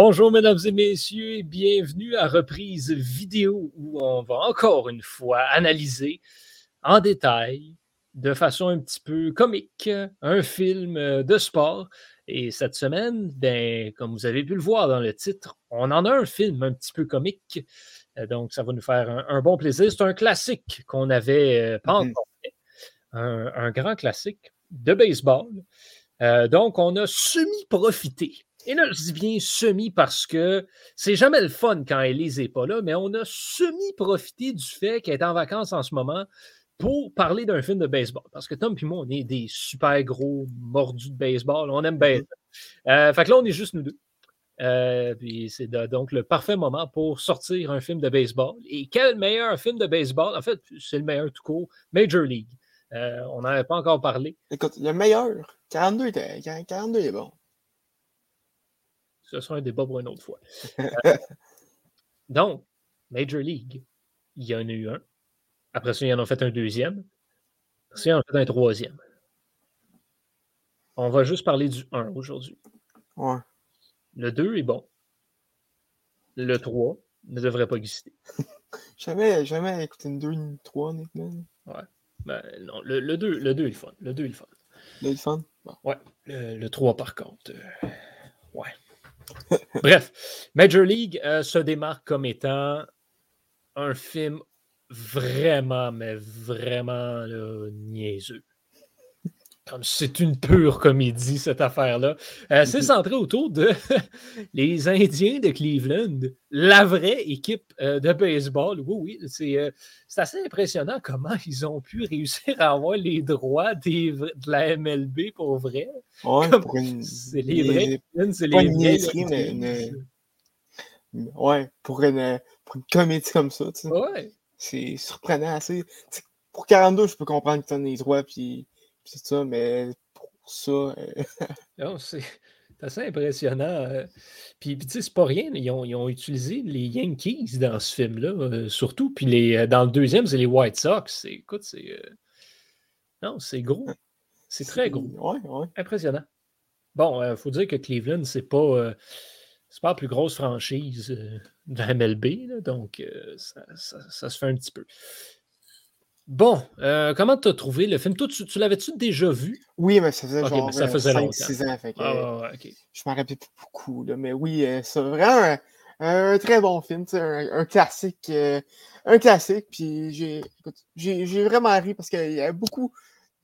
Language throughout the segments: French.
Bonjour, mesdames et messieurs, et bienvenue à Reprise vidéo où on va encore une fois analyser en détail, de façon un petit peu comique, un film de sport. Et cette semaine, ben, comme vous avez pu le voir dans le titre, on en a un film un petit peu comique. Donc, ça va nous faire un, bon plaisir. C'est un classique qu'on n'avait euh, pas mmh encore fait, un, grand classique de baseball. Euh, donc, on a semi-profité et là, je dis bien semi parce que c'est jamais le fun quand Elise n'est pas là, mais on a semi-profité du fait qu'elle est en vacances en ce moment pour parler d'un film de baseball. Parce que Tom et moi, on est des super gros mordus de baseball. On aime bien mm-hmm. euh, fait que là, on est juste nous deux. Euh, puis c'est donc le parfait moment pour sortir un film de baseball. Et quel meilleur film de baseball? En fait, c'est le meilleur tout court, Major League. Euh, on n'en avait pas encore parlé. Écoute, le meilleur, 42, 42 est bon ce sera un débat pour une autre fois. Euh, donc, Major League, il y en a eu un. Après ça, il en a fait un deuxième. Après ça, il en a fait un troisième. On va juste parler du 1 aujourd'hui. Ouais. Le 2 est bon. Le 3 ne devrait pas exister. jamais, jamais écouté une 2 une 3, honnêtement. Ouais. Ben, non, le, le, 2, le 2 est le fun. Le 2 est le fun. Le 2 est le fun? Ouais. Le, 3, par contre. Euh, ouais. Bref, Major League euh, se démarque comme étant un film vraiment, mais vraiment niaiseux c'est une pure comédie, cette affaire-là. Euh, c'est centré autour de les Indiens de Cleveland, la vraie équipe euh, de baseball. Oui, oui, euh, c'est assez impressionnant comment ils ont pu réussir à avoir les droits de la MLB pour vrai. c'est les vrais, c'est les vrais. mais Ouais, pour une, pour une comédie comme ça, ouais. c'est surprenant assez. pour 42, je peux comprendre que tu as les droits, puis c'est ça, mais pour ça. Euh, c'est assez impressionnant. Euh. Puis, tu sais, c'est pas rien. Ils ont, ils ont, utilisé les Yankees dans ce film-là, euh, surtout. Puis les, dans le deuxième, c'est les White Sox. Écoute, c'est. Non, c'est gros. C'est très gros. Ouais, ouais. Impressionnant. Bon, il faut dire que Cleveland, c'est pas. c'est pas la plus grosse franchise de la MLB, donc ça, ça, se fait un petit peu. Bon, euh, comment tu as trouvé le film? Toi, tu, l'avais-tu déjà vu? Oui, mais ça faisait genre ça faisait 5, 6 ans. Ah, je m'en rappelle pas beaucoup, mais oui, euh, c'est vraiment un, très bon film, un, classique. Euh, un classique, puis j'ai vraiment ri parce qu'il y a beaucoup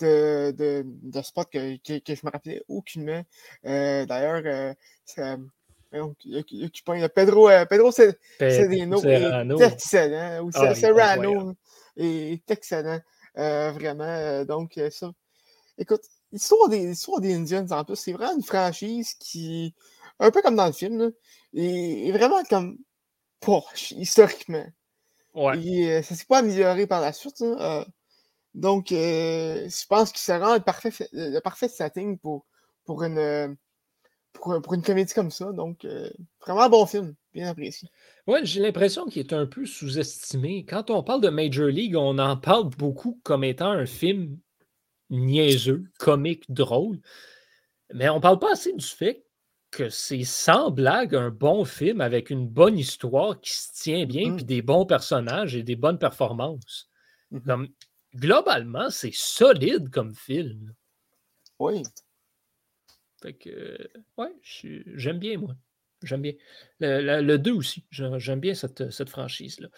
de, de, de spots que, que, que, je me rappelais aucunement. D'ailleurs, il y a Pedro, Pedro est excellent, ou ah, Serrano est excellent. Euh, vraiment. Euh, donc, euh, ça. Écoute, l'histoire des, l'histoire des Indians, en plus, c'est vraiment une franchise qui, un peu comme dans le film, est, vraiment comme poche, historiquement. Ouais. Et ça s'est pas amélioré par la suite. donc, je pense qu'il sera le parfait, le parfait setting pour, pour une pour, une comédie comme ça. Donc, euh, vraiment un bon film, bien apprécié. Oui, j'ai l'impression qu'il est un peu sous-estimé. Quand on parle de Major League, on en parle beaucoup comme étant un film niaiseux, comique, drôle. Mais on ne parle pas assez du fait que c'est sans blague un bon film avec une bonne histoire qui se tient bien, mmh. puis des bons personnages et des bonnes performances. Mmh comme, globalement, c'est solide comme film. Oui. Fait que, ouais, j'aime bien, moi. J'aime bien. Le, 2 aussi. J'aime bien cette, cette franchise-là.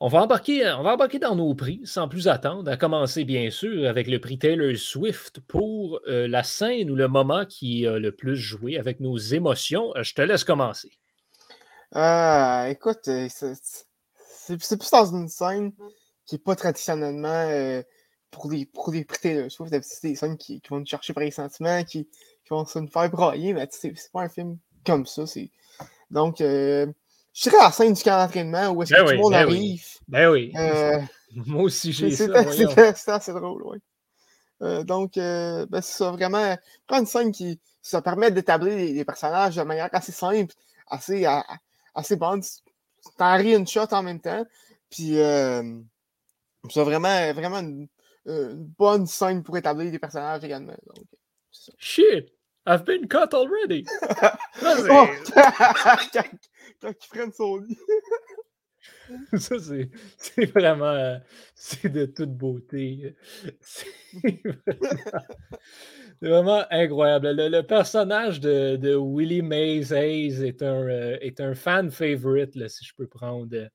On va, embarquer, on va embarquer dans nos prix sans plus attendre, à commencer bien sûr avec le prix Taylor Swift pour euh, la scène ou le moment qui a le plus joué avec nos émotions. Euh, je te laisse commencer. Euh, écoute, c'est plus dans une scène qui n'est pas traditionnellement pour des, pour des prix Taylor Swift. C'est des scènes qui, vont nous chercher par les sentiments, qui, qui vont se faire brailler, mais c'est pas un film comme ça. Donc, euh, je dirais la scène du camp d'entraînement où est-ce que ben tout le monde ben arrive. Ben oui. Euh, Moi aussi, j'ai ça. C'était assez drôle, oui. Euh, donc, ben, c'est ça, vraiment, prendre une scène qui ça permet d'établir les, personnages de manière assez simple, assez, assez bonne. T'en ris une shot en même temps. Puis, c'est vraiment, vraiment une, bonne scène pour établir les personnages également. Donc, Shit! I've been cut already. oh, quand, quand il freine son lit. Ça, c'est vraiment. Euh, c'est de toute beauté. C'est vraiment, incroyable. Le, personnage de, de, Willie Mays Hayes est un, euh, est un fan favorite, là, si je peux prendre euh,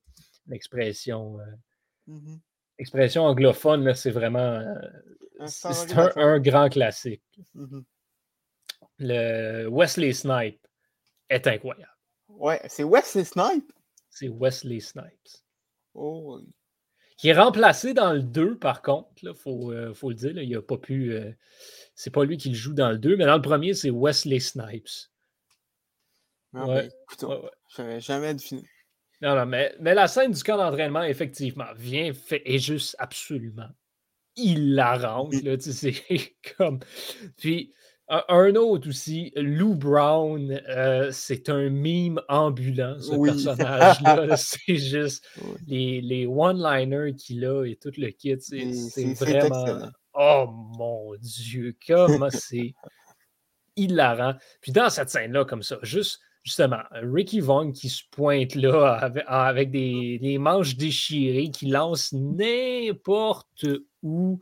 l'expression. Mm-hmm. Expression anglophone, c'est vraiment. c'est un, grand classique. Mm-hmm. Le Wesley Snipe est incroyable. Ouais, c'est Wesley Snipe c'est Wesley Snipes. Oh. Qui est remplacé dans le 2, par contre, il euh, faut, le dire. il a pas pu. Euh, c'est pas lui qui le joue dans le 2, mais dans le premier, c'est Wesley Snipes. Ah, ouais. Ben, jamais deviné. Non, non, mais, mais la scène du camp d'entraînement, effectivement, vient fait, est juste absolument hilarante. Là, c'est comme. Puis un autre aussi, Lou Brown, euh, c'est un mime ambulant, ce personnage-là. c'est juste les, les one-liners qu'il a et tout le kit. C'est vraiment. Oh mon Dieu, comment c'est hilarant. Puis dans cette scène-là, comme ça, juste justement, Ricky Vaughn qui se pointe là avec, des, des, manches déchirées, qui lance n'importe où.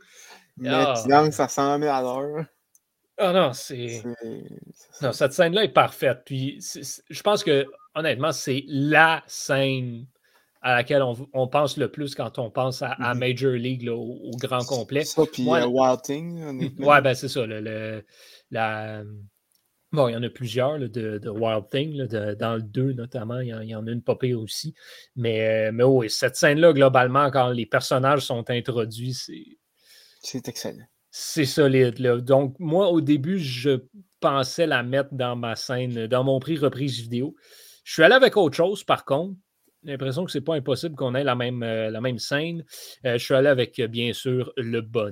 Mais ah. ça sent à l'heure. Ah non, c'est. Non, cette scène-là est parfaite. Puis je pense que, honnêtement, c'est la scène à laquelle on, pense le plus quand on pense à, mm-hmm. Major League au, grand complet. Ça, puis euh, Wild Thing. Ouais, ben c'est ça. Le, la... Bon, il y en a plusieurs de, de, Wild Thing, dans le 2 notamment, il y, en, a une popée aussi. Mais, euh, mais oui, cette scène-là, globalement, quand les personnages sont introduits, c'est. C'est excellent c'est solide. Là. Donc, moi, au début, je pensais la mettre dans ma scène, dans mon prix reprise vidéo. Je suis allé avec autre chose, par contre. J'ai l'impression que c'est pas impossible qu'on ait la même, euh, la même scène. Euh, je suis allé avec, euh, bien sûr, le Bunt.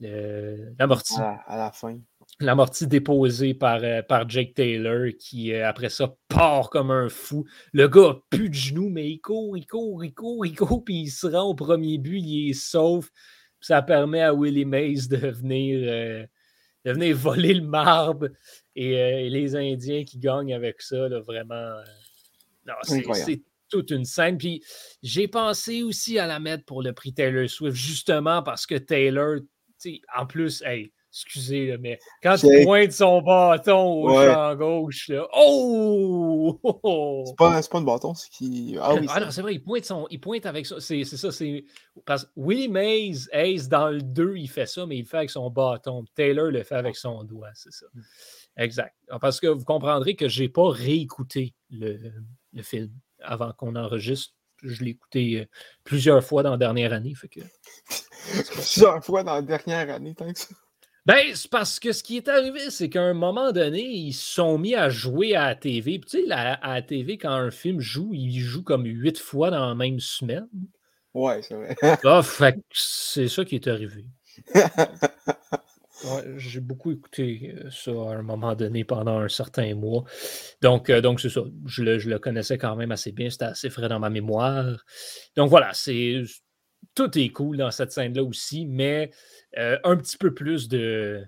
L'amorti. À, à, la fin. L'amorti déposé par, par Jake Taylor qui, après ça, part comme un fou. Le gars a plus de genoux, mais il court, il court, il court, il court, puis il se rend au premier but, il est sauf ça permet à Willie Mays de venir, euh, de venir voler le marbre euh, et, les Indiens qui gagnent avec ça, vraiment. Euh, c'est toute une scène. Puis j'ai pensé aussi à la mettre pour le prix Taylor Swift, justement parce que Taylor, en plus, hey, excusez, mais quand il pointe son bâton au champ gauche, là, oh! C'est pas, pas un bâton, c'est qui. Ah oui. Ah non, c'est vrai, il pointe, son, il pointe avec ça. C'est ça, c'est. Parce que Willie Mays, Ace, dans le 2, il fait ça, mais il le fait avec son bâton. Taylor le fait avec son doigt, c'est ça. Mm. Exact. Parce que vous comprendrez que je n'ai pas réécouté le, le film avant qu'on enregistre je l'ai écouté euh, plusieurs fois dans la dernière année. Fait que... plusieurs fois dans la dernière année, tant que ça. Ben, c'est parce que ce qui est arrivé, c'est qu'à un moment donné, ils se sont mis à jouer à la TV. tu sais, à, la TV, quand un film joue, il joue comme huit fois dans la même semaine. Ouais, c'est vrai. ah, c'est ça qui est arrivé. j'ai beaucoup écouté euh, ça à un moment donné pendant un certain mois. Donc, euh, donc c'est ça. Je le, je le, connaissais quand même assez bien. C'était assez frais dans ma mémoire. Donc voilà, c'est tout est cool dans cette scène-là aussi, mais euh, un petit peu plus de,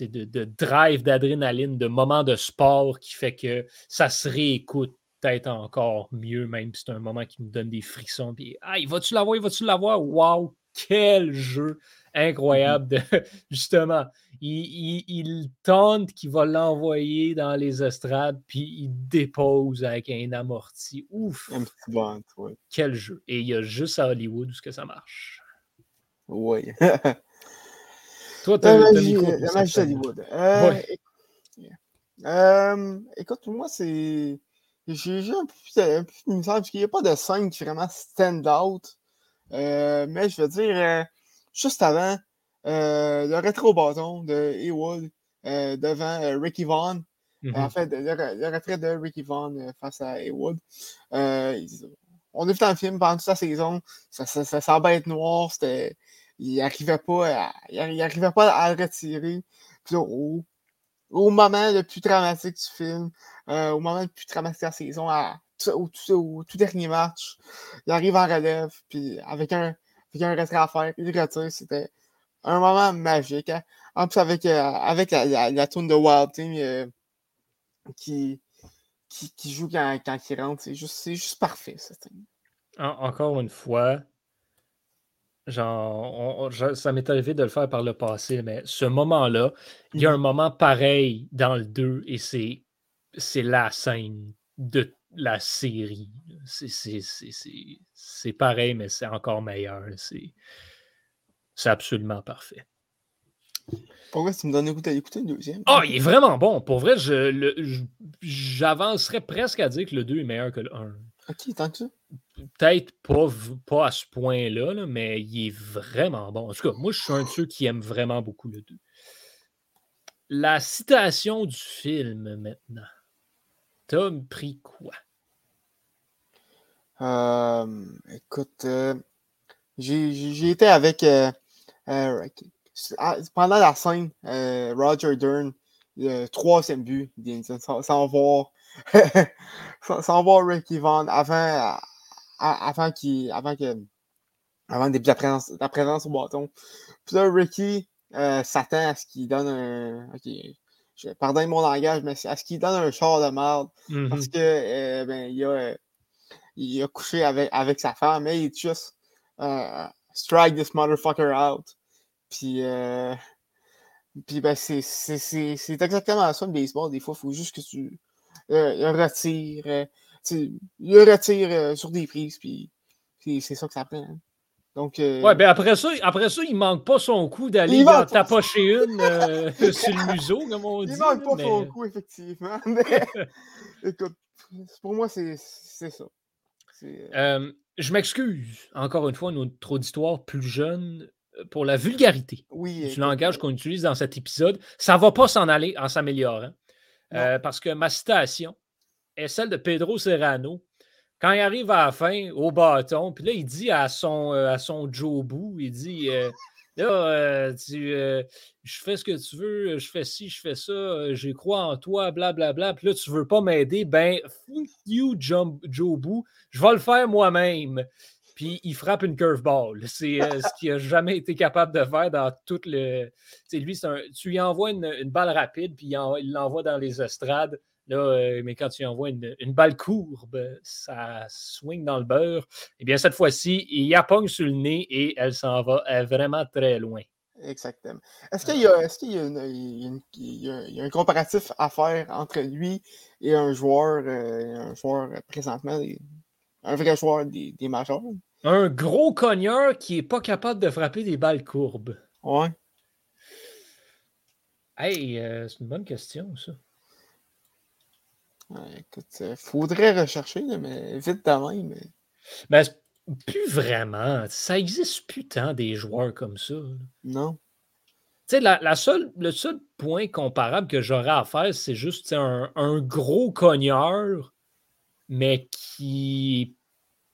de, drive, d'adrénaline, de moments de sport qui fait que ça se réécoute peut-être encore mieux, même si c'est un moment qui me donne des frissons. Puis, ah, vas-tu l'avoir, vas-tu l'avoir? Waouh, quel jeu incroyable! De, justement, il, tente qu'il va l'envoyer dans les estrades, puis il dépose avec un amorti. Ouf! Un petit Quel jeu! Et il y a juste à Hollywood où que ça marche. Oui. Toi, tu as, la magie, la magie d'Hollywood. Euh, euh, écoute, moi, c'est. J'ai un peu, un peu de parce qu'il n'y a pas de scène qui vraiment stand out. Euh, mais je veux dire, juste avant, euh, le rétro bâton de Ewood euh, devant euh, Ricky Vaughn. En mm-hmm. fait, le, retrait de Ricky Vaughn face à Ewood. on a vu dans le film pendant toute la saison, ça, ça, ça semblait être noir, il n'arrivait pas, à, il, arrivait pas à le retirer. Puis au, moment le plus dramatique du film, au moment le plus dramatique de la saison, au, tout dernier match, il arrive en relève, puis avec un, avec un retrait à faire, il retire, c'était un moment magique. Hein. En plus, avec, euh, avec la, la, de Wild Team euh, qui, qui, qui, joue quand, quand il rentre, c'est juste, juste parfait, encore une fois, genre, ça m'est arrivé de le faire par le passé, mais ce moment-là, il y a un mhm. moment pareil dans le 2 et c'est, c'est la scène de la série. C'est pareil, mais c'est encore meilleur. C'est absolument parfait. Pourquoi tu me donnes écouter, écouter le deuxième? Ah, oh, il est vraiment bon. Pour vrai, j'avancerais presque à dire que le 2 est meilleur que le 1. Ok, tant que ça. Peut-être pas, pas à ce point-là, mais il est vraiment bon. En tout cas, moi, je suis un de ceux qui aime vraiment beaucoup le 2. La citation du film maintenant. T'as pris quoi? Euh, écoute, euh, j'ai été avec. Euh, ah, pendant la scène, Roger Dern, troisième but, sans, voir, sans voir Ricky Vaughn avant, avant qu'il avant que avant de la présence, la présence au bâton. Puis là, Ricky s'attend à ce qu'il donne un. Je pardonne mon langage, mais à ce qu'il donne un char de merde. Parce mm-hmm. que ben, il a il a couché avec, avec sa femme, mais il juste euh, strike this motherfucker out. Puis, euh, puis ben, c'est exactement ça le baseball. Des fois, il faut juste que tu euh, le retires. Euh, tu le retires sur des prises, puis c'est ça que ça prend. Hein. Donc, euh, ouais, ben après ça, après ça, il manque pas son coup d'aller en tapocher une euh, sur le museau, comme on dit. Il manque pas son coup, effectivement. Mais, écoute, pour moi, c'est ça. Euh, je m'excuse, encore une fois, notre auditoire plus jeune, pour la vulgarité du langage qu'on utilise dans cet épisode. Ça ne va pas s'en aller en s'améliorant. Parce que ma citation est celle de Pedro Serrano. Quand il arrive à la fin, au bâton, puis là, il dit à son, à son Jobu, il dit Là, euh, euh, je fais ce que tu veux, je fais ci, je fais ça, euh, j'ai crois en toi, blablabla. Bla, bla. Puis là, tu veux pas m'aider, ben, fuck you, Jobu, je vais le faire moi-même. Puis il frappe une curveball. C'est ce qu'il n'a jamais été capable de faire dans tout le. lui, un... tu lui envoies une, une, balle rapide, puis il l'envoie dans les estrades. Là, euh, mais quand tu envoies une, une, balle courbe, ça swing dans le beurre. Eh bien, cette fois-ci, il y a pogne sur le nez et elle s'en va vraiment très loin. Exactement. Est-ce qu'il y, a, est qu'il y, y, a, y a un comparatif à faire entre lui et un joueur, euh, un joueur présentement, un vrai joueur des, des majors? Un gros cogneur qui n'est pas capable de frapper des balles courbes. Ouais. Hey, euh, c'est une bonne question, ça écoute, il faudrait rechercher, mais vite de même. Mais... Ben, plus vraiment. Ça existe plus tant des joueurs comme ça. Non. Tu sais, la, seule, le seul point comparable que j'aurais à faire, c'est juste un, un, gros cogneur, mais qui,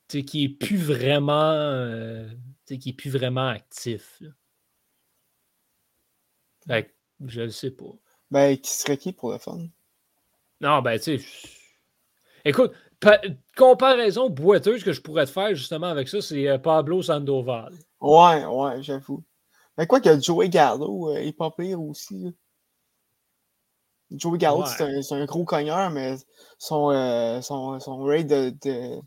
qui est plus vraiment euh, qui est plus vraiment actif. je ne sais pas. Ben, qui serait qui pour le fun? Non, ben, tu sais. Écoute, comparaison boiteuse que je pourrais te faire justement avec ça, c'est euh, Pablo Sandoval. Ouais, ouais, j'avoue. Mais quoi que Joey Gallo euh, est pas pire aussi. Joey Gallo, c'est un, gros cogneur, mais son, euh, son, son rate de, de,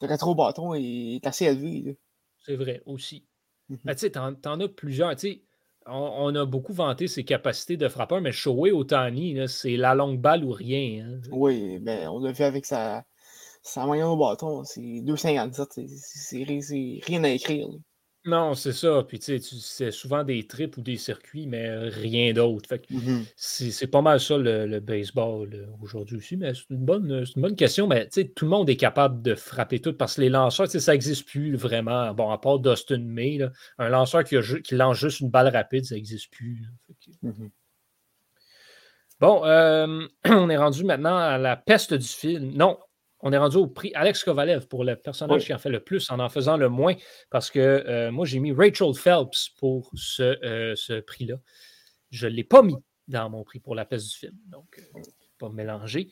de rétro-bâton est, assez élevé. C'est vrai aussi. Mm tu sais, t'en, as plusieurs. Tu sais, on, a beaucoup vanté ses capacités de frappeur, mais Shohei Otani, c'est la longue balle ou rien. Hein. Oui, ben, on l'a vu avec sa, sa moyenne au bâton. C'est 2,57. C'est rien à écrire. Non, c'est ça. Puis, tu sais, c'est souvent des trips ou des circuits, mais rien d'autre. Fait mm-hmm. c'est pas mal ça le, baseball aujourd'hui aussi. Mais c'est une, bonne, une bonne question. Mais, tu sais, tout le monde est capable de frapper tout parce que les lanceurs, tu sais, ça n'existe plus vraiment. Bon, à part Dustin May, un lanceur qui, qui, lance juste une balle rapide, ça n'existe plus. Mm-hmm. Bon, euh, on est rendu maintenant à la peste du film. Non, on est rendu au prix Alex Kovalev pour le personnage qui en fait le plus en en faisant le moins, parce que euh, moi, j'ai mis Rachel Phelps pour ce, euh, ce prix-là. Je ne l'ai pas mis dans mon prix pour la peste du film. Donc, euh, pas mélanger.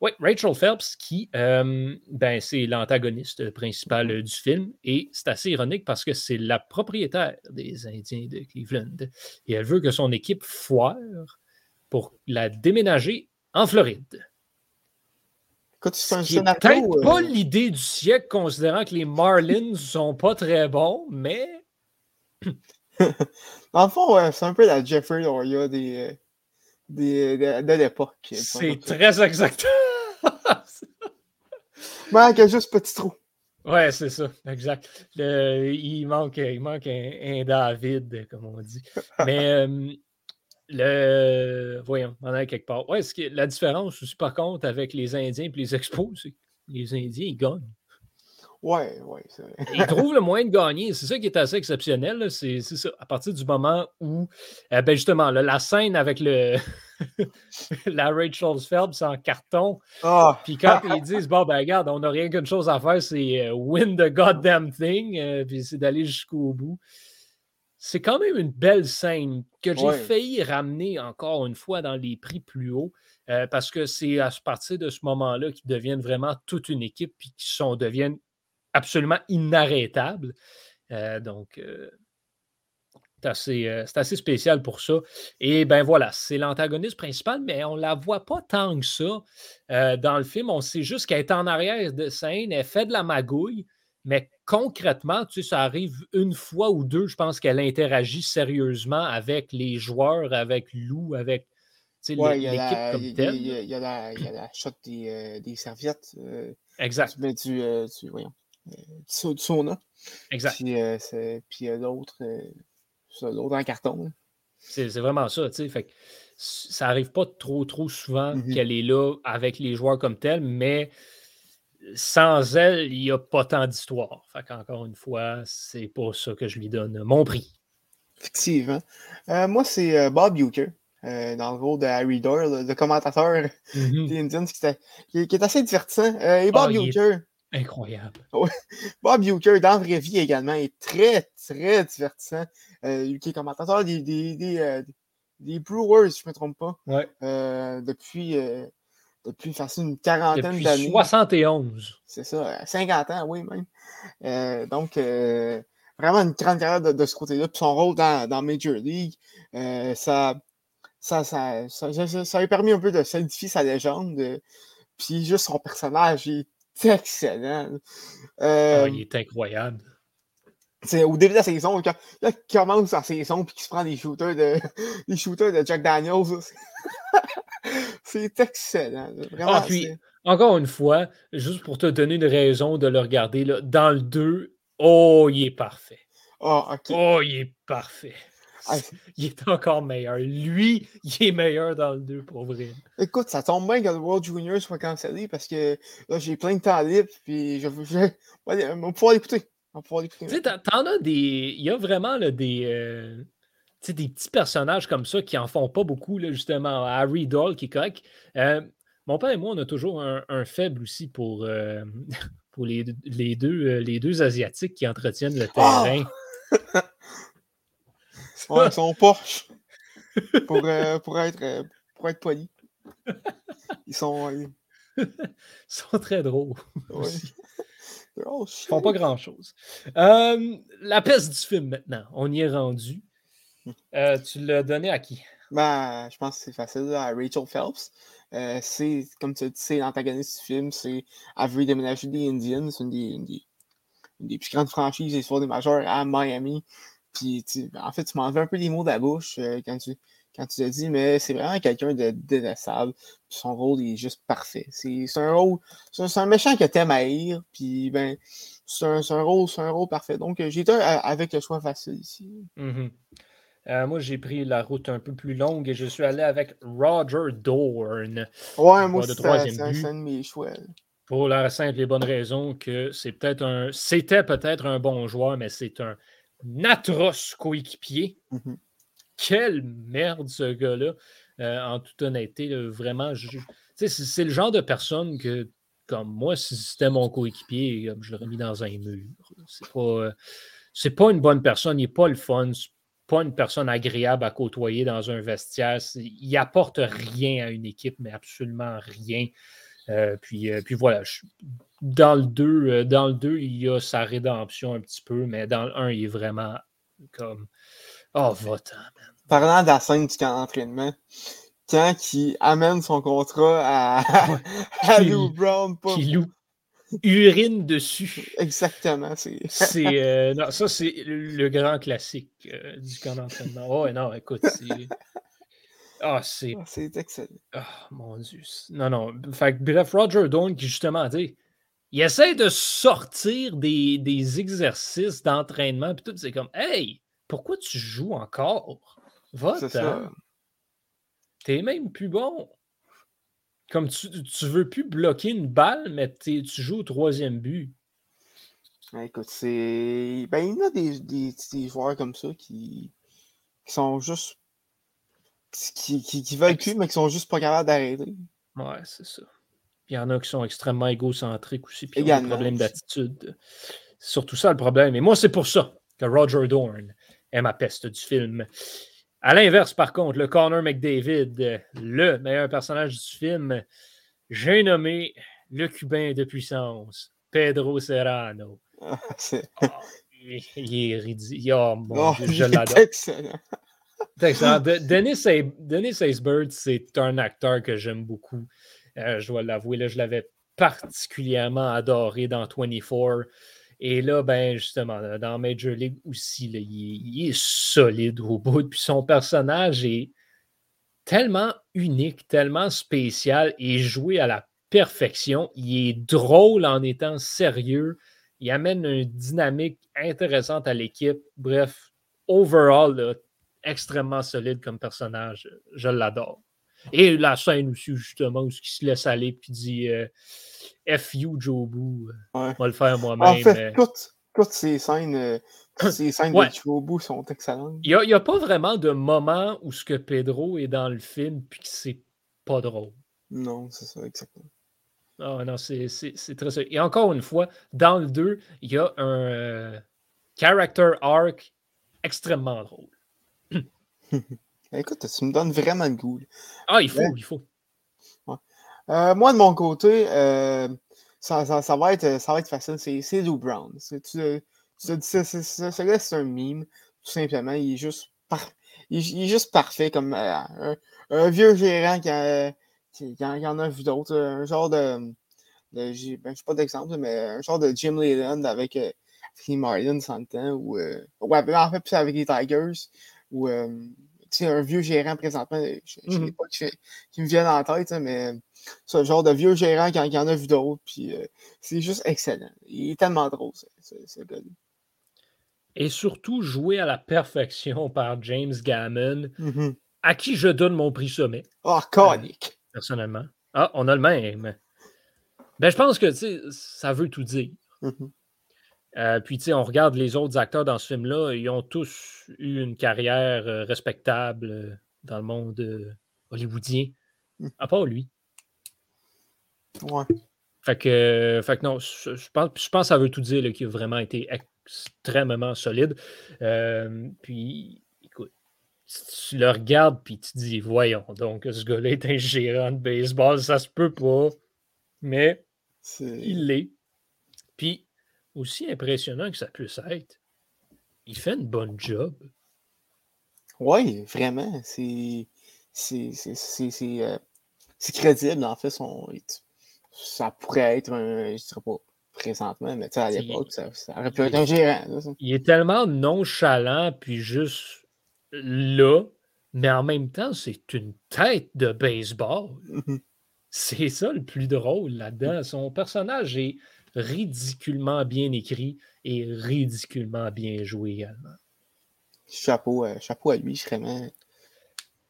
Oui, Rachel Phelps, qui, ben, c'est l'antagoniste principal mm-hmm. du film. Et c'est assez ironique parce que c'est la propriétaire des Indiens de Cleveland. Et elle veut que son équipe foire pour la déménager en Floride. C'est peut-être pas euh, l'idée du siècle, considérant que les Marlins sont pas très bons, mais. Dans le fond, c'est un peu la Jeffrey Loria des, euh, des, de, l'époque. C'est très exact. manque juste petit trou. Ouais, c'est ça, exact. il manque, il manque un, David, comme on dit. Mais euh, le. Voyons, on a quelque part. Ouais, que, la différence aussi, par contre, avec les Indiens et les Expos, c'est que les Indiens, ils gagnent. Ouais, ouais, c'est Ils trouvent le moyen de gagner. C'est ça qui est assez exceptionnel. C'est ça. À partir du moment où, euh, ben justement, la scène avec le, la Rachel Phelps en carton. Ah! Puis quand ils disent, bon, ben regarde, on n'a rien qu'une chose à faire, c'est euh, win the goddamn thing, euh, puis c'est d'aller jusqu'au bout. C'est quand même une belle scène que j'ai failli ramener encore une fois dans les prix plus hauts, euh, parce que c'est à partir de ce moment-là qu'ils deviennent vraiment toute une équipe, puis qu'ils sont, deviennent absolument inarrêtables. donc, euh, c'est assez, spécial pour ça. Et ben voilà, c'est l'antagoniste principal, mais on ne la voit pas tant que ça euh, dans le film. On sait juste qu'elle est en arrière de scène, elle fait de la magouille, mais concrètement, tu sais, ça arrive une fois ou deux, je pense qu'elle interagit sérieusement avec les joueurs, avec Lou, avec l'équipe comme telle. Il y, a la shot des, euh, serviettes. exact. Du, du, voyons, du, sauna. Exact. Puis, puis l'autre l'autre en carton. C'est vraiment ça, tu sais. Fait ça arrive pas trop, trop souvent mm-hmm. qu'elle est là avec les joueurs comme tel, mais sans elle, il n'y a pas tant d'histoire. Fait qu'encore une fois, c'est pas ça que je lui donne mon prix. Effectivement. Euh, moi, c'est euh, Bob Euchre. Euh, dans le rôle de Harry Doyle, le, commentateur mm-hmm. des Indians, qui, est assez divertissant. et Bob ah, Incroyable. Bob Euchre, dans la vraie vie également, est très, très divertissant. Qui est commentateur des, des, des, des, Brewers, si je ne me trompe pas. Euh, depuis, depuis facile une quarantaine d'années. Depuis 71. C'est ça, 50 ans, oui, même. donc, vraiment une grande carrière de, ce côté-là. Puis son rôle dans, dans Major League, ça, ça, ça, ça, ça, a permis un peu de solidifier sa légende. puis juste son personnage, il est excellent. Ah, il est incroyable. Au début de la saison, quand, il commence sa saison et qu'il se prend des shooters de, des shooters de Jack Daniels. c'est excellent. Vraiment, ah, puis, encore une fois, juste pour te donner une raison de le regarder, là, dans le 2, oh, il est parfait. Oh, oh il est parfait. Il est encore meilleur. Lui, il est meilleur dans le 2 pour vrai. Écoute, ça tombe bien que le World Junior soit cancellé parce que là, j'ai plein de temps libre puis je vais pouvoir l'écouter. Tu sais, t'en as des. Il y a vraiment des. Euh, des petits personnages comme ça qui en font pas beaucoup, là, justement. Harry Doll qui est correct. Euh, mon père et moi, on a toujours un, faible aussi pour, euh, pour les, les, deux, les deux Asiatiques qui entretiennent le terrain. Oh! ils sont poches pour, pour, être, pour être polis. Ils sont. ils sont très drôles. Oui. Ils font pas grand-chose. Euh, la peste du film maintenant, on y est rendu. Euh, tu l'as donné à qui? Ben, je pense que c'est facile, à Rachel Phelps. Euh, c'est, comme tu as dit, c'est l'antagoniste du film, c'est Avery déménager des Indians, c'est une des, une des, une des plus grandes franchises des des majeurs à Miami. Puis, en fait, tu m'enlèves un peu les mots de la bouche quand tu quand tu l'as dit, mais c'est vraiment quelqu'un de délaissable. Son rôle est juste parfait. C'est un rôle, c'est un méchant que t'aimes haïr, puis ben, c'est un, un, rôle, un rôle parfait. Donc, j'ai été avec le choix facile ici. Mm-hmm. Euh, moi, j'ai pris la route un peu plus longue et je suis allé avec Roger Dorn. Ouais, moi, c'est un, de mes choix. Pour la simple et bonne raison que c'est peut-être un. C'était peut-être un bon joueur, mais c'est un atroce coéquipier. Mm-hmm quelle merde ce gars-là, euh, en toute honnêteté. vraiment, c'est le genre de personne que, comme moi, si c'était mon coéquipier, je l'aurais mis dans un mur. C'est pas, euh, c'est pas une bonne personne, il n'est pas le fun. pas une personne agréable à côtoyer dans un vestiaire. Il apporte rien à une équipe, mais absolument rien. Euh, puis, puis voilà, dans, le 2, dans le 2, il y a sa rédemption un petit peu, mais dans le 1, il est vraiment comme Oh, va-t'en, Parlant de la scène du camp d'entraînement, quand il amène son contrat à, à Lou Brown pour, urine dessus. Exactement. C'est, euh, non, ça, c'est le, grand classique euh, du camp d'entraînement. Oh, non, écoute, c'est. Ah, c'est. Ah, c'est excellent. Ah, mon Dieu. Non, non. Fait bref, Roger Dawn qui, justement, dit il essaie de sortir des, des exercices d'entraînement, puis tout, c'est comme, hey, pourquoi tu joues encore? Va-t'en. T'es même plus bon. Comme tu, tu veux plus bloquer une balle, mais tu joues au troisième but. Écoute, c'est. Ben, il y a des, des, joueurs comme ça qui, sont juste. qui, qui, veulent plus, mais qui sont juste pas capables d'arrêter. Ouais, c'est ça. Il y en a qui sont extrêmement égocentriques aussi, puis qui ont des problèmes d'attitude. C'est surtout ça le problème. Et moi, c'est pour ça que Roger Dorn est ma peste du film. À l'inverse, par contre, le Connor McDavid, le meilleur personnage du film, j'ai nommé le Cubain de puissance, Pedro Serrano. Ah, ah, il, est ridicule. Oh, mon oh, Dieu, je l'adore. Excellent. excellent. Dennis, Dennis c'est un acteur que j'aime beaucoup. Euh, je dois l'avouer, je l'avais particulièrement adoré dans 24. Et là, ben, justement, dans Major League aussi, il, est, solide au bout. Puis son personnage est tellement unique, tellement spécial et joué à la perfection. Il est drôle en étant sérieux. Il amène une dynamique intéressante à l'équipe. Bref, overall, extrêmement solide comme personnage. Je l'adore. Et la scène aussi, justement, où il se laisse aller et dit euh, FU Jobu. On va le faire moi-même. En fait, toutes, ces scènes, euh, ces scènes de Jobu sont excellentes. Il n'y a, pas vraiment de moment où ce que Pedro est dans le film puis que c'est pas drôle. Non, c'est ça, exactement. Ah non, c'est très. Et encore une fois, dans le 2, il y a un euh, character arc extrêmement drôle. Écoute, tu me donnes vraiment le goût. Ah, il faut, il faut. Euh, moi, de mon côté, euh, ça, ça, va être, ça va être facile. C'est Lou Brown. Tu, tu, tu c'est un meme, tout simplement. Il est juste, il, est juste parfait comme euh, un, vieux gérant qui, a, qui, en a vu d'autres. Un genre de. de ben, je sais pas d'exemple, mais un genre de Jim Leland avec Tim Martin, sans le temps. Ou, ouais, en fait, plus avec les Tigers. Ou un vieux gérant présentement. Je ne sais mm-hmm. pas qui, me vient en tête, mais ce genre de vieux gérant qui, en a vu d'autres. Puis euh, c'est juste excellent. Il est tellement drôle, ce gars Et surtout joué à la perfection par James Gammon, mm-hmm. à qui je donne mon prix sommet. Oh, conique. personnellement. Ah, on a le même. Ben, je pense que ça veut tout dire. Mm-hmm. Euh, puis, tu sais, on regarde les autres acteurs dans ce film-là, ils ont tous eu une carrière euh, respectable euh, dans le monde hollywoodien, mm. à part lui. Ouais. Fait que, fait que non, je, pense, je pense que ça veut tout dire qu'il a vraiment été extrêmement solide. puis, écoute, tu le regardes, puis tu te dis, voyons, donc ce gars-là est un gérant de baseball, ça se peut pas, mais il l'est. Puis, aussi impressionnant que ça puisse être, il fait une bonne job. Oui, vraiment. C'est. C'est euh, crédible, en fait. Son, ça pourrait être un. Je dirais pas présentement, mais à l'époque, ça, aurait pu être un gérant. il est tellement nonchalant, puis juste là, mais en même temps, c'est une tête de baseball. c'est ça le plus drôle là-dedans. Son personnage est ridiculement bien écrit et ridiculement bien joué également. Chapeau, euh, chapeau à lui, vraiment.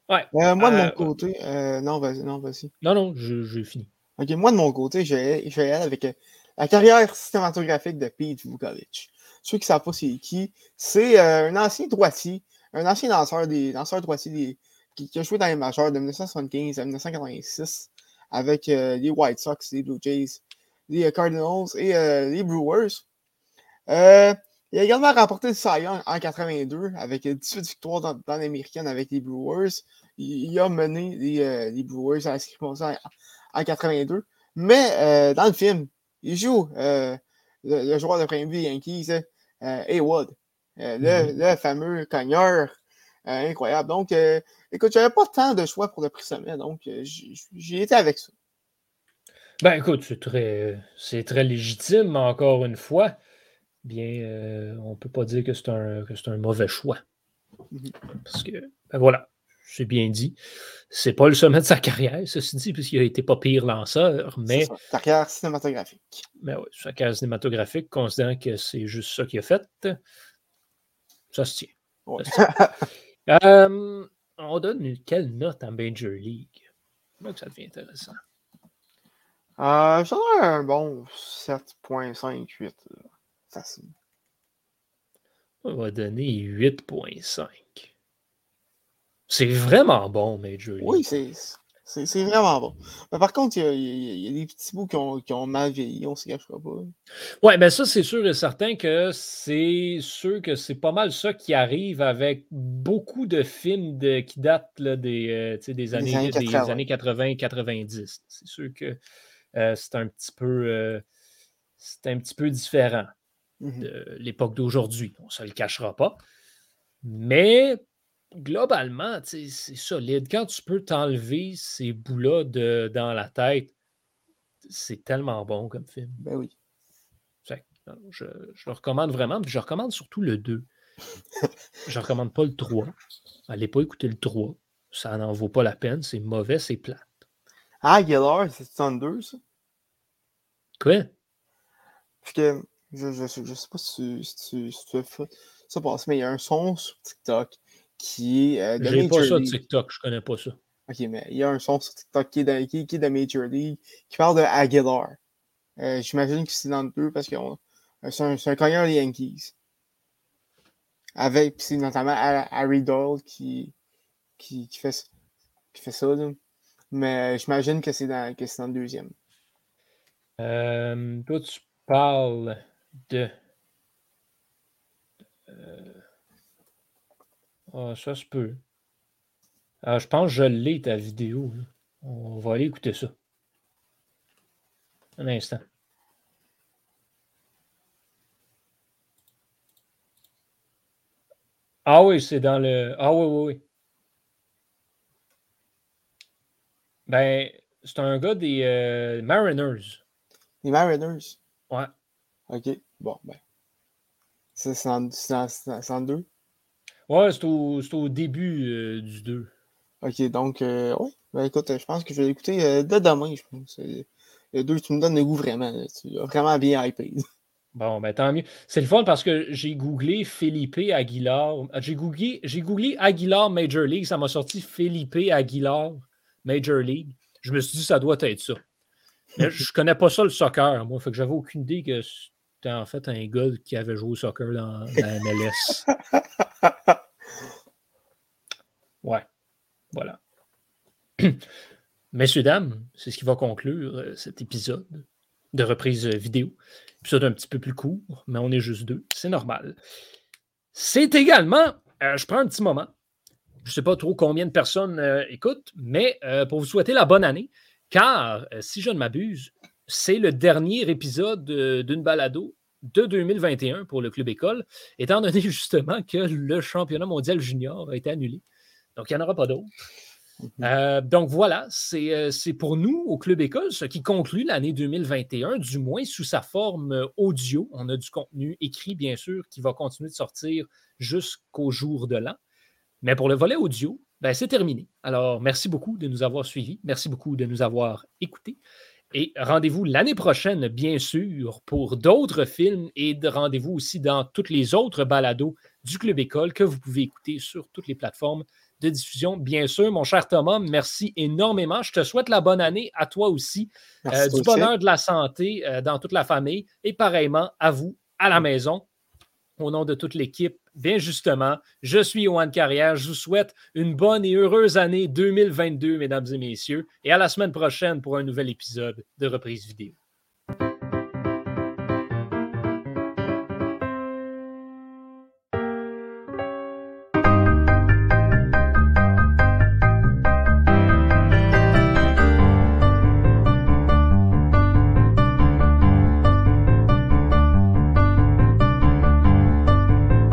Ouais. Euh, moi, de mon euh, côté, non, vas-y. Non, non, non, je, finis. Ok, moi, de mon côté, je vais aller avec la carrière cinématographique de Pete Vukovic. Ceux qui ne savent pas c'est qui, c'est un ancien droitier, un ancien danseur, des, danseurs droitier qui, a joué dans les majeurs de 1975 à 1986 avec les White Sox, les Blue Jays, les Cardinals et euh, les Brewers. Euh, Il a également remporté le Cy Young en 82 avec 18 victoires dans, dans l'américaine avec les Brewers. Il, a mené les, euh, Brewers à la série en, 82. Mais euh, dans le film, il joue euh, le, joueur de premier but Yankees, Haywood, mm-hmm. le, fameux cogneur incroyable. Donc, écoute, j'avais pas tant de choix pour le prix sommet, donc j'ai été avec ça. Ben écoute, c'est très, c'est très légitime, encore une fois bien, euh, on ne peut pas dire que c'est un, un, mauvais choix. Mhm. Parce que, ben voilà, c'est bien dit. C'est pas le sommet de sa carrière, ceci dit, puisqu'il a été pas pire lanceur, mais. Sa carrière cinématographique. Mais ben oui, sa carrière cinématographique, considérant que c'est juste ça qu'il a fait, ça se tient. Euh, on donne quelle note à Major League? Que ça devient intéressant. Euh, je un bon 7.58. On va donner 8.5. C'est vraiment bon, Major Oui, c'est. C'est vraiment bon. Mais par contre, il y, a, des petits bouts qui ont, qui ont mal vieilli, on ne se cachera pas. Oui, mais ben ça, c'est sûr et certain que c'est sûr que c'est pas mal ça qui arrive avec beaucoup de films de, qui datent là, des, euh, des, années, années 80-90. C'est sûr que c'est un petit peu euh, c'est un petit peu différent. Mmh de l'époque d'aujourd'hui. On ne se le cachera pas. Mais globalement, c'est solide. Quand tu peux t'enlever ces bouts-là dans la tête, c'est tellement bon comme film. Ben oui. je, le recommande vraiment. je recommande surtout le 2. je ne recommande pas le 3. Allez pas écouter le 3. Ça n'en vaut pas la peine. C'est mauvais, c'est plate. Ah, Geller, c'est 62, ça? Quoi? Parce que je, je, je, sais pas si, si, si tu as fait ça passe, mais il y a un son sur TikTok qui est. Euh, de J'ai pas ça de TikTok, je connais pas ça. Ok, mais il y a un son sur TikTok qui est de, qui, qui est de Major League qui parle de Aguilar. Euh, J'imagine que c'est dans le deux parce que c'est un, un cogneur des Yankees. Avec, c'est notamment Harry Doyle qui, qui, qui, fait, qui fait ça. Là. Mais j'imagine que c'est dans, dans le deuxième. Euh, toi, tu parles de. Euh, ah, ça se peut. Ah, je pense que je l'ai, ta vidéo. On va aller écouter ça. Un instant. Ah oui, c'est dans le. Ah oui, oui, oui. Ben, c'est un gars des euh, Mariners. Les Mariners? Ouais. OK. Bon, ben. C'est en, 2? Ouais, c'est au, au, début euh, du 2. OK, donc, euh, ouais. Ben écoute, je pense que je vais l'écouter euh, dès demain, je pense. Le 2, tu me donnes le goût vraiment. Tu as vraiment bien hypé. Bon, ben tant mieux. C'est le fun parce que j'ai googlé Felipe Aguilar. J'ai googlé, googlé Aguilar Major League. Ça m'a sorti Felipe Aguilar Major League. Je me suis dit, ça doit être ça. Mais je connais pas ça le soccer, moi. Fait que j'avais aucune idée que c'était en fait un gars qui avait joué au soccer dans, la MLS. ouais. Voilà. Messieurs, dames, c'est ce qui va conclure euh, cet épisode de reprise vidéo. Épisode un petit peu plus court, mais on est juste deux. C'est normal. C'est également, euh, je prends un petit moment. Je ne sais pas trop combien de personnes euh, écoutent, mais pour vous souhaiter la bonne année, car, euh, si je ne m'abuse, c'est le dernier épisode euh, d'une balado de 2021 pour le Club École, étant donné justement que le championnat mondial junior a été annulé. Donc, il n'y en aura pas d'autres. Mhm. Euh, donc voilà, c'est pour nous au Club École ce qui conclut l'année 2021, du moins sous sa forme audio. On a du contenu écrit, bien sûr, qui va continuer de sortir jusqu'au jour de l'an. Mais pour le volet audio, ben, c'est terminé. Alors, merci beaucoup de nous avoir suivis. Merci beaucoup de nous avoir écoutés. Et rendez-vous l'année prochaine, bien sûr, pour d'autres films et rendez-vous aussi dans toutes les autres balados du Club École que vous pouvez écouter sur toutes les plateformes de diffusion. Bien sûr, mon cher Thomas, merci énormément. Je te souhaite la bonne année à toi aussi, euh, du bonheur, de la santé euh, dans toute la famille et pareillement à vous à la maison. Au nom de toute l'équipe, bien justement, je suis Johan Carrière. Je vous souhaite une bonne et heureuse année 2022, mesdames et messieurs, et à la semaine prochaine pour un nouvel épisode de reprise vidéo.